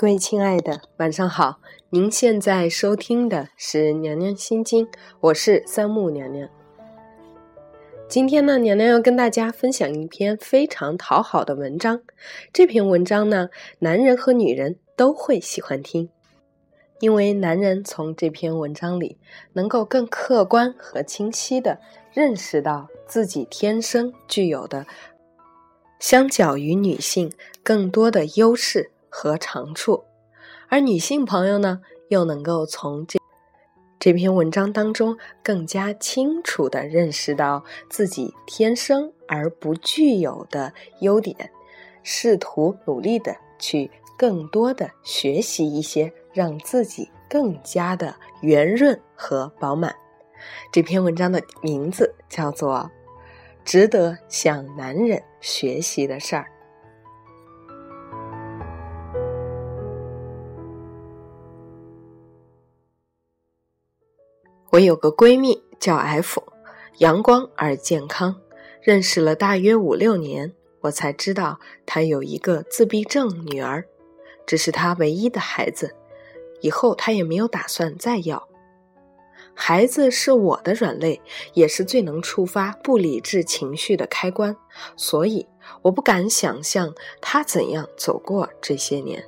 各位亲爱的，晚上好！您现在收听的是《娘娘心经》，我是三木娘娘。今天呢，娘娘要跟大家分享一篇非常讨好的文章。这篇文章呢，男人和女人都会喜欢听，因为男人从这篇文章里能够更客观和清晰的认识到自己天生具有的。相较于女性更多的优势和长处，而女性朋友呢，又能够从这这篇文章当中更加清楚的认识到自己天生而不具有的优点，试图努力的去更多的学习一些，让自己更加的圆润和饱满。这篇文章的名字叫做。值得向男人学习的事儿。我有个闺蜜叫 F，阳光而健康，认识了大约五六年，我才知道她有一个自闭症女儿，这是她唯一的孩子，以后她也没有打算再要。孩子是我的软肋，也是最能触发不理智情绪的开关，所以我不敢想象他怎样走过这些年。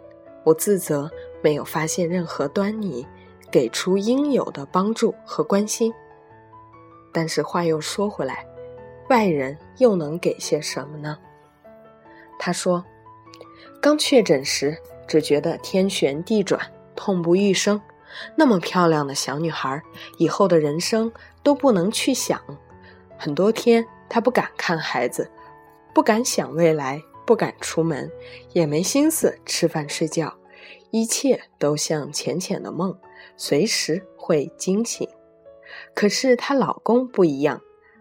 我自责没有发现任何端倪，给出应有的帮助和关心。但是话又说回来，外人又能给些什么呢？他说，刚确诊时只觉得天旋地转，痛不欲生。那么漂亮的小女孩，以后的人生都不能去想。很多天，她不敢看孩子，不敢想未来，不敢出门，也没心思吃饭睡觉，一切都像浅浅的梦，随时会惊醒。可是她老公不一样，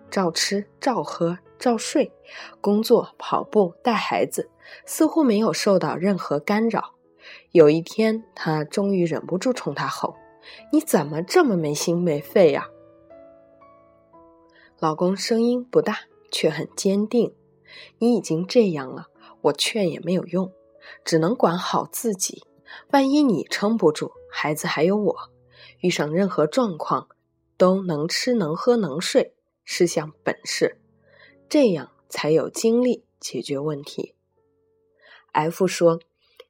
照吃照喝照睡，工作、跑步、带孩子，似乎没有受到任何干扰。有一天，她终于忍不住冲他吼：“你怎么这么没心没肺呀？”老公声音不大，却很坚定：“你已经这样了，我劝也没有用，只能管好自己。万一你撑不住，孩子还有我，遇上任何状况都能吃能喝能睡，是项本事，这样才有精力解决问题。”F 说。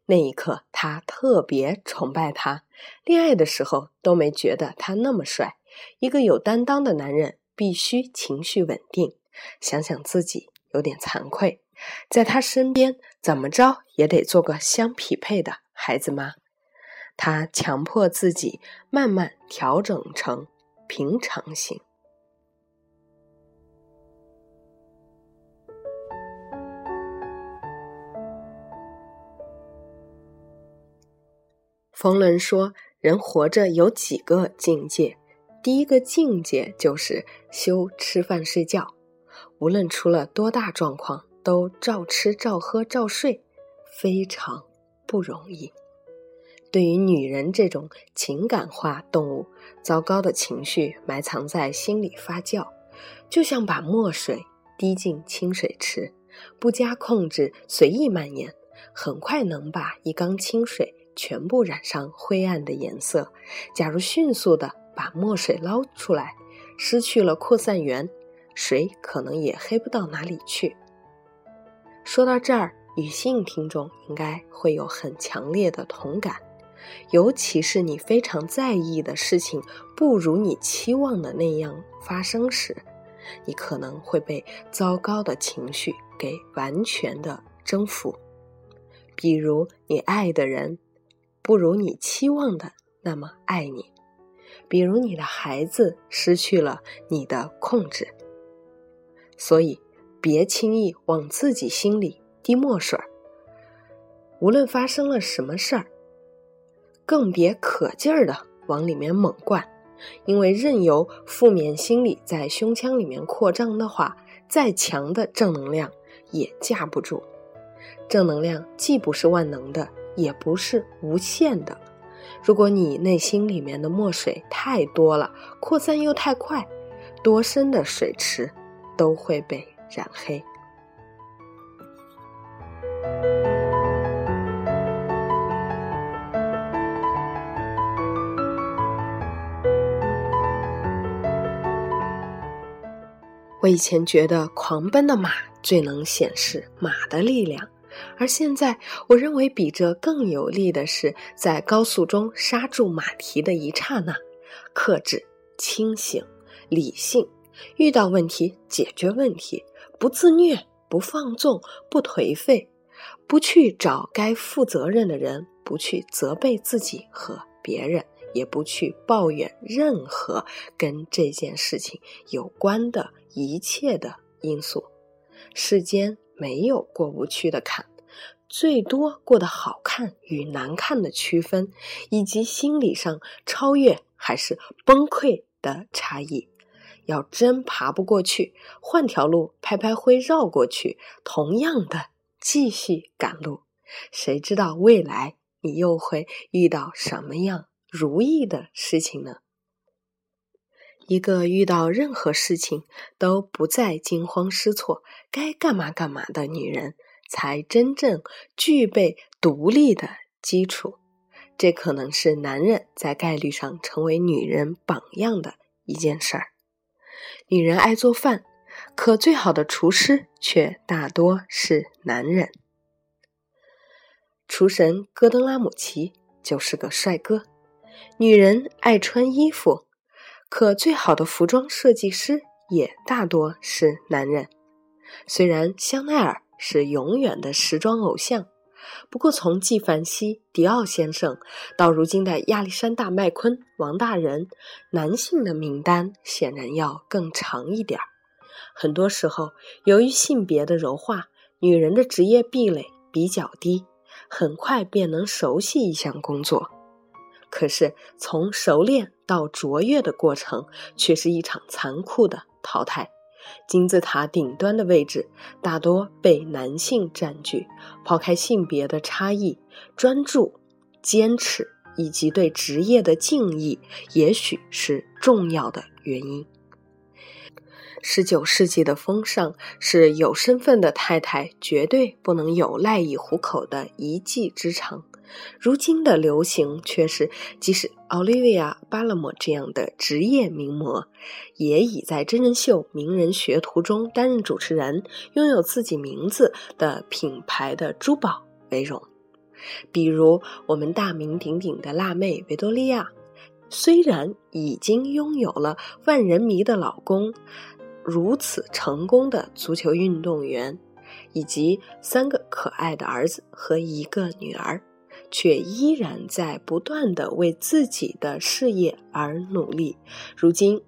那一刻，他特别崇拜他。恋爱的时候都没觉得他那么帅。一个有担当的男人必须情绪稳定。想想自己，有点惭愧，在他身边怎么着也得做个相匹配的孩子妈。他强迫自己慢慢调整成平常心。冯仑说：“人活着有几个境界，第一个境界就是修吃饭睡觉，无论出了多大状况，都照吃照喝照睡，非常不容易。对于女人这种情感化动物，糟糕的情绪埋藏在心里发酵，就像把墨水滴进清水池，不加控制，随意蔓延，很快能把一缸清水。”全部染上灰暗的颜色。假如迅速的把墨水捞出来，失去了扩散源，水可能也黑不到哪里去。说到这儿，女性听众应该会有很强烈的同感，尤其是你非常在意的事情不如你期望的那样发生时，你可能会被糟糕的情绪给完全的征服。比如你爱的人。不如你期望的那么爱你，比如你的孩子失去了你的控制，所以别轻易往自己心里滴墨水儿。无论发生了什么事儿，更别可劲儿的往里面猛灌，因为任由负面心理在胸腔里面扩张的话，再强的正能量也架不住。正能量既不是万能的。也不是无限的。如果你内心里面的墨水太多了，扩散又太快，多深的水池都会被染黑。我以前觉得狂奔的马最能显示马的力量，而现在我认为比这更有力的是在高速中刹住马蹄的一刹那，克制、清醒、理性，遇到问题解决问题，不自虐、不放纵、不颓废，不去找该负责任的人，不去责备自己和别人。也不去抱怨任何跟这件事情有关的一切的因素。世间没有过不去的坎，最多过得好看与难看的区分，以及心理上超越还是崩溃的差异。要真爬不过去，换条路，拍拍灰绕过去，同样的继续赶路。谁知道未来你又会遇到什么样？如意的事情呢？一个遇到任何事情都不再惊慌失措、该干嘛干嘛的女人，才真正具备独立的基础。这可能是男人在概率上成为女人榜样的一件事儿。女人爱做饭，可最好的厨师却大多是男人。厨神戈登拉姆齐就是个帅哥。女人爱穿衣服，可最好的服装设计师也大多是男人。虽然香奈儿是永远的时装偶像，不过从纪梵希、迪奥先生到如今的亚历山大·麦昆、王大仁，男性的名单显然要更长一点儿。很多时候，由于性别的柔化，女人的职业壁垒比较低，很快便能熟悉一项工作。可是，从熟练到卓越的过程，却是一场残酷的淘汰。金字塔顶端的位置大多被男性占据。抛开性别的差异，专注、坚持以及对职业的敬意，也许是重要的原因。十九世纪的风尚是有身份的太太绝对不能有赖以糊口的一技之长。如今的流行却是，即使奥利维亚·巴勒莫这样的职业名模，也以在真人秀《名人学徒》中担任主持人、拥有自己名字的品牌的珠宝为荣。比如，我们大名鼎鼎的辣妹维多利亚，虽然已经拥有了万人迷的老公，如此成功的足球运动员，以及三个可爱的儿子和一个女儿。却依然在不断的为自己的事业而努力。如今，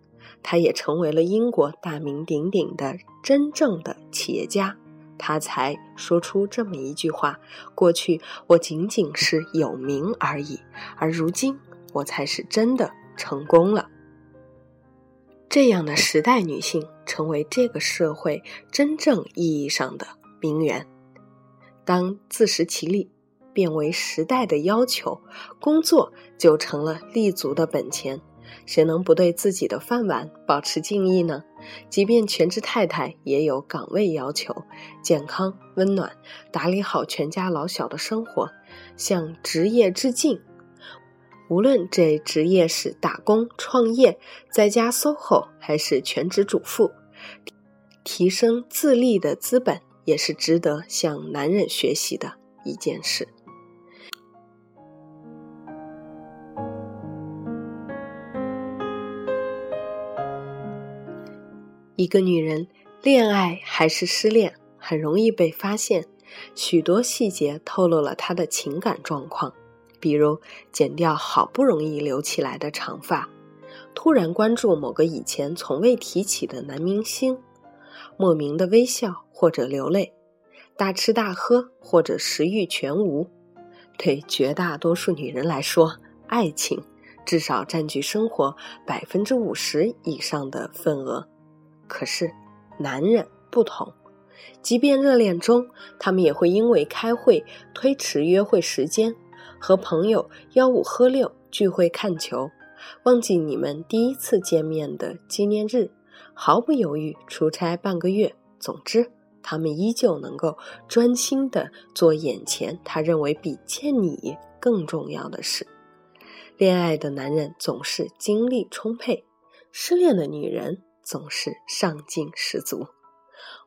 他也成为了英国大名鼎鼎的真正的企业家。他才说出这么一句话：“过去我仅仅是有名而已，而如今我才是真的成功了。”这样的时代女性成为这个社会真正意义上的名媛。当自食其力。变为时代的要求，工作就成了立足的本钱。谁能不对自己的饭碗保持敬意呢？即便全职太太也有岗位要求，健康、温暖，打理好全家老小的生活，向职业致敬。无论这职业是打工、创业、在家 SOHO，还是全职主妇，提升自立的资本，也是值得向男人学习的一件事。一个女人恋爱还是失恋，很容易被发现。许多细节透露了她的情感状况，比如剪掉好不容易留起来的长发，突然关注某个以前从未提起的男明星，莫名的微笑或者流泪，大吃大喝或者食欲全无。对绝大多数女人来说，爱情至少占据生活百分之五十以上的份额。可是，男人不同，即便热恋中，他们也会因为开会推迟约会时间，和朋友吆五喝六聚会看球，忘记你们第一次见面的纪念日，毫不犹豫出差半个月。总之，他们依旧能够专心的做眼前他认为比见你更重要的事。恋爱的男人总是精力充沛，失恋的女人。总是上进十足。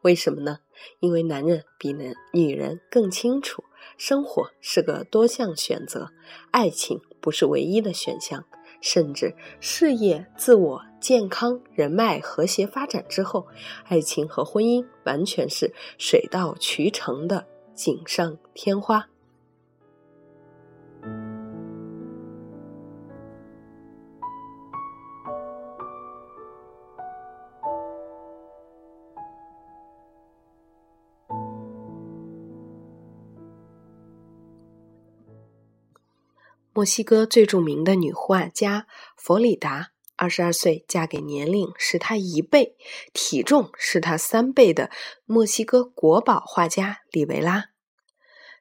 为什么呢？因为男人比男女人更清楚，生活是个多项选择，爱情不是唯一的选项。甚至事业、自我、健康、人脉和谐发展之后，爱情和婚姻完全是水到渠成的锦上添花。墨西哥最著名的女画家弗里达，二十二岁嫁给年龄是她一倍、体重是她三倍的墨西哥国宝画家里维拉。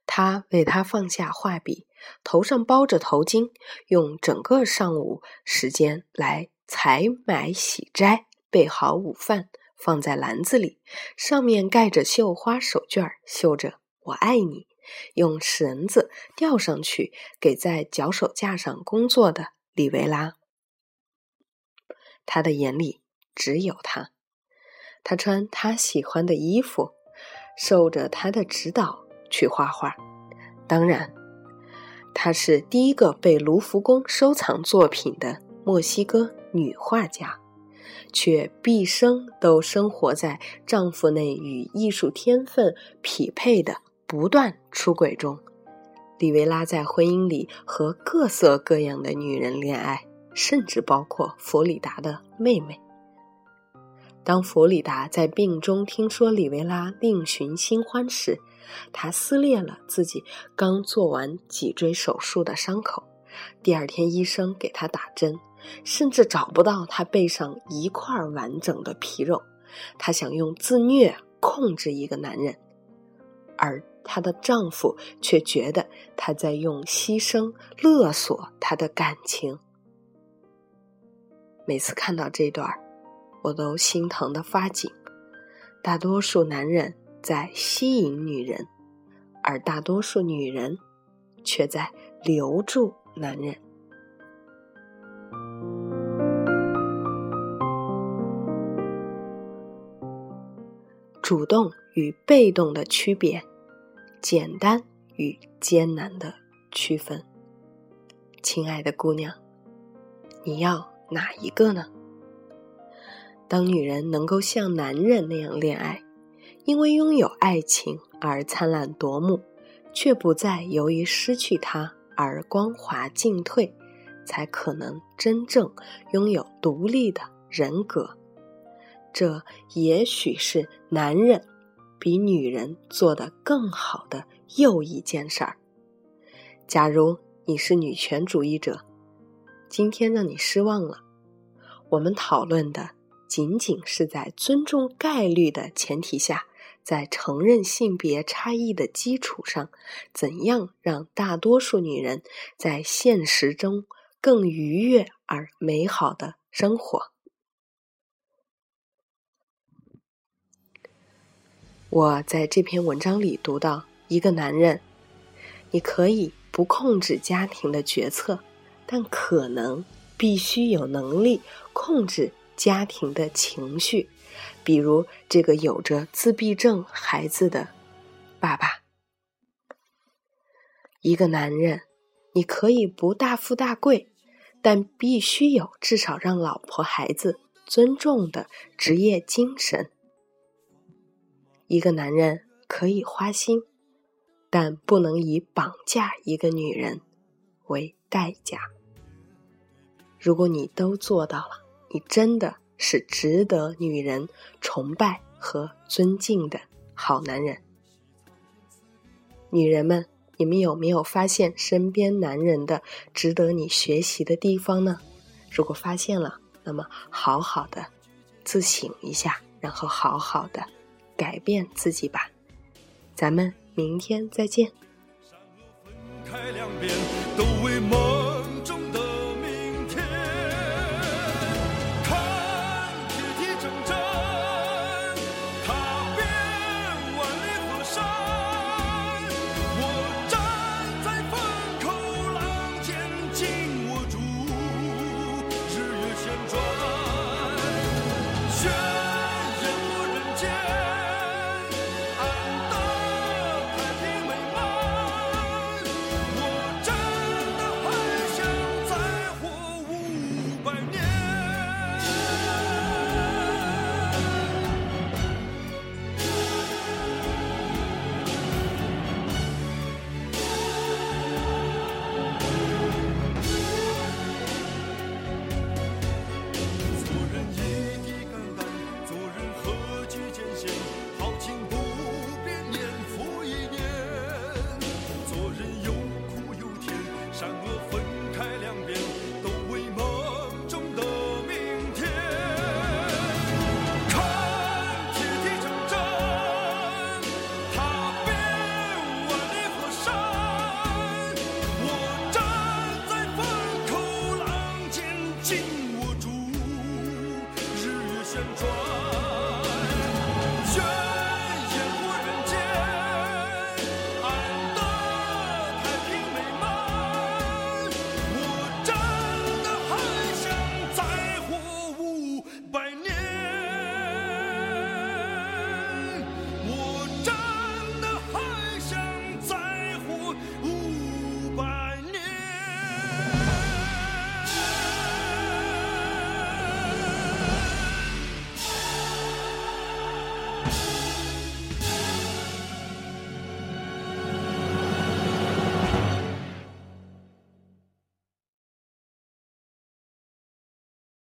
他为她放下画笔，头上包着头巾，用整个上午时间来采买喜摘，备好午饭，放在篮子里，上面盖着绣花手绢，绣着“我爱你”。用绳子吊上去，给在脚手架上工作的里维拉。他的眼里只有他，他穿他喜欢的衣服，受着他的指导去画画。当然，她是第一个被卢浮宫收藏作品的墨西哥女画家，却毕生都生活在丈夫那与艺术天分匹配的。不断出轨中，里维拉在婚姻里和各色各样的女人恋爱，甚至包括弗里达的妹妹。当弗里达在病中听说里维拉另寻新欢时，她撕裂了自己刚做完脊椎手术的伤口。第二天，医生给她打针，甚至找不到她背上一块完整的皮肉。她想用自虐控制一个男人，而。她的丈夫却觉得她在用牺牲勒索他的感情。每次看到这段我都心疼的发紧。大多数男人在吸引女人，而大多数女人却在留住男人。主动与被动的区别。简单与艰难的区分，亲爱的姑娘，你要哪一个呢？当女人能够像男人那样恋爱，因为拥有爱情而灿烂夺目，却不再由于失去它而光华尽退，才可能真正拥有独立的人格。这也许是男人。比女人做的更好的又一件事儿。假如你是女权主义者，今天让你失望了。我们讨论的仅仅是在尊重概率的前提下，在承认性别差异的基础上，怎样让大多数女人在现实中更愉悦而美好的生活。我在这篇文章里读到，一个男人，你可以不控制家庭的决策，但可能必须有能力控制家庭的情绪。比如这个有着自闭症孩子的爸爸。一个男人，你可以不大富大贵，但必须有至少让老婆孩子尊重的职业精神。一个男人可以花心，但不能以绑架一个女人为代价。如果你都做到了，你真的是值得女人崇拜和尊敬的好男人。女人们，你们有没有发现身边男人的值得你学习的地方呢？如果发现了，那么好好的自省一下，然后好好的。改变自己吧，咱们明天再见。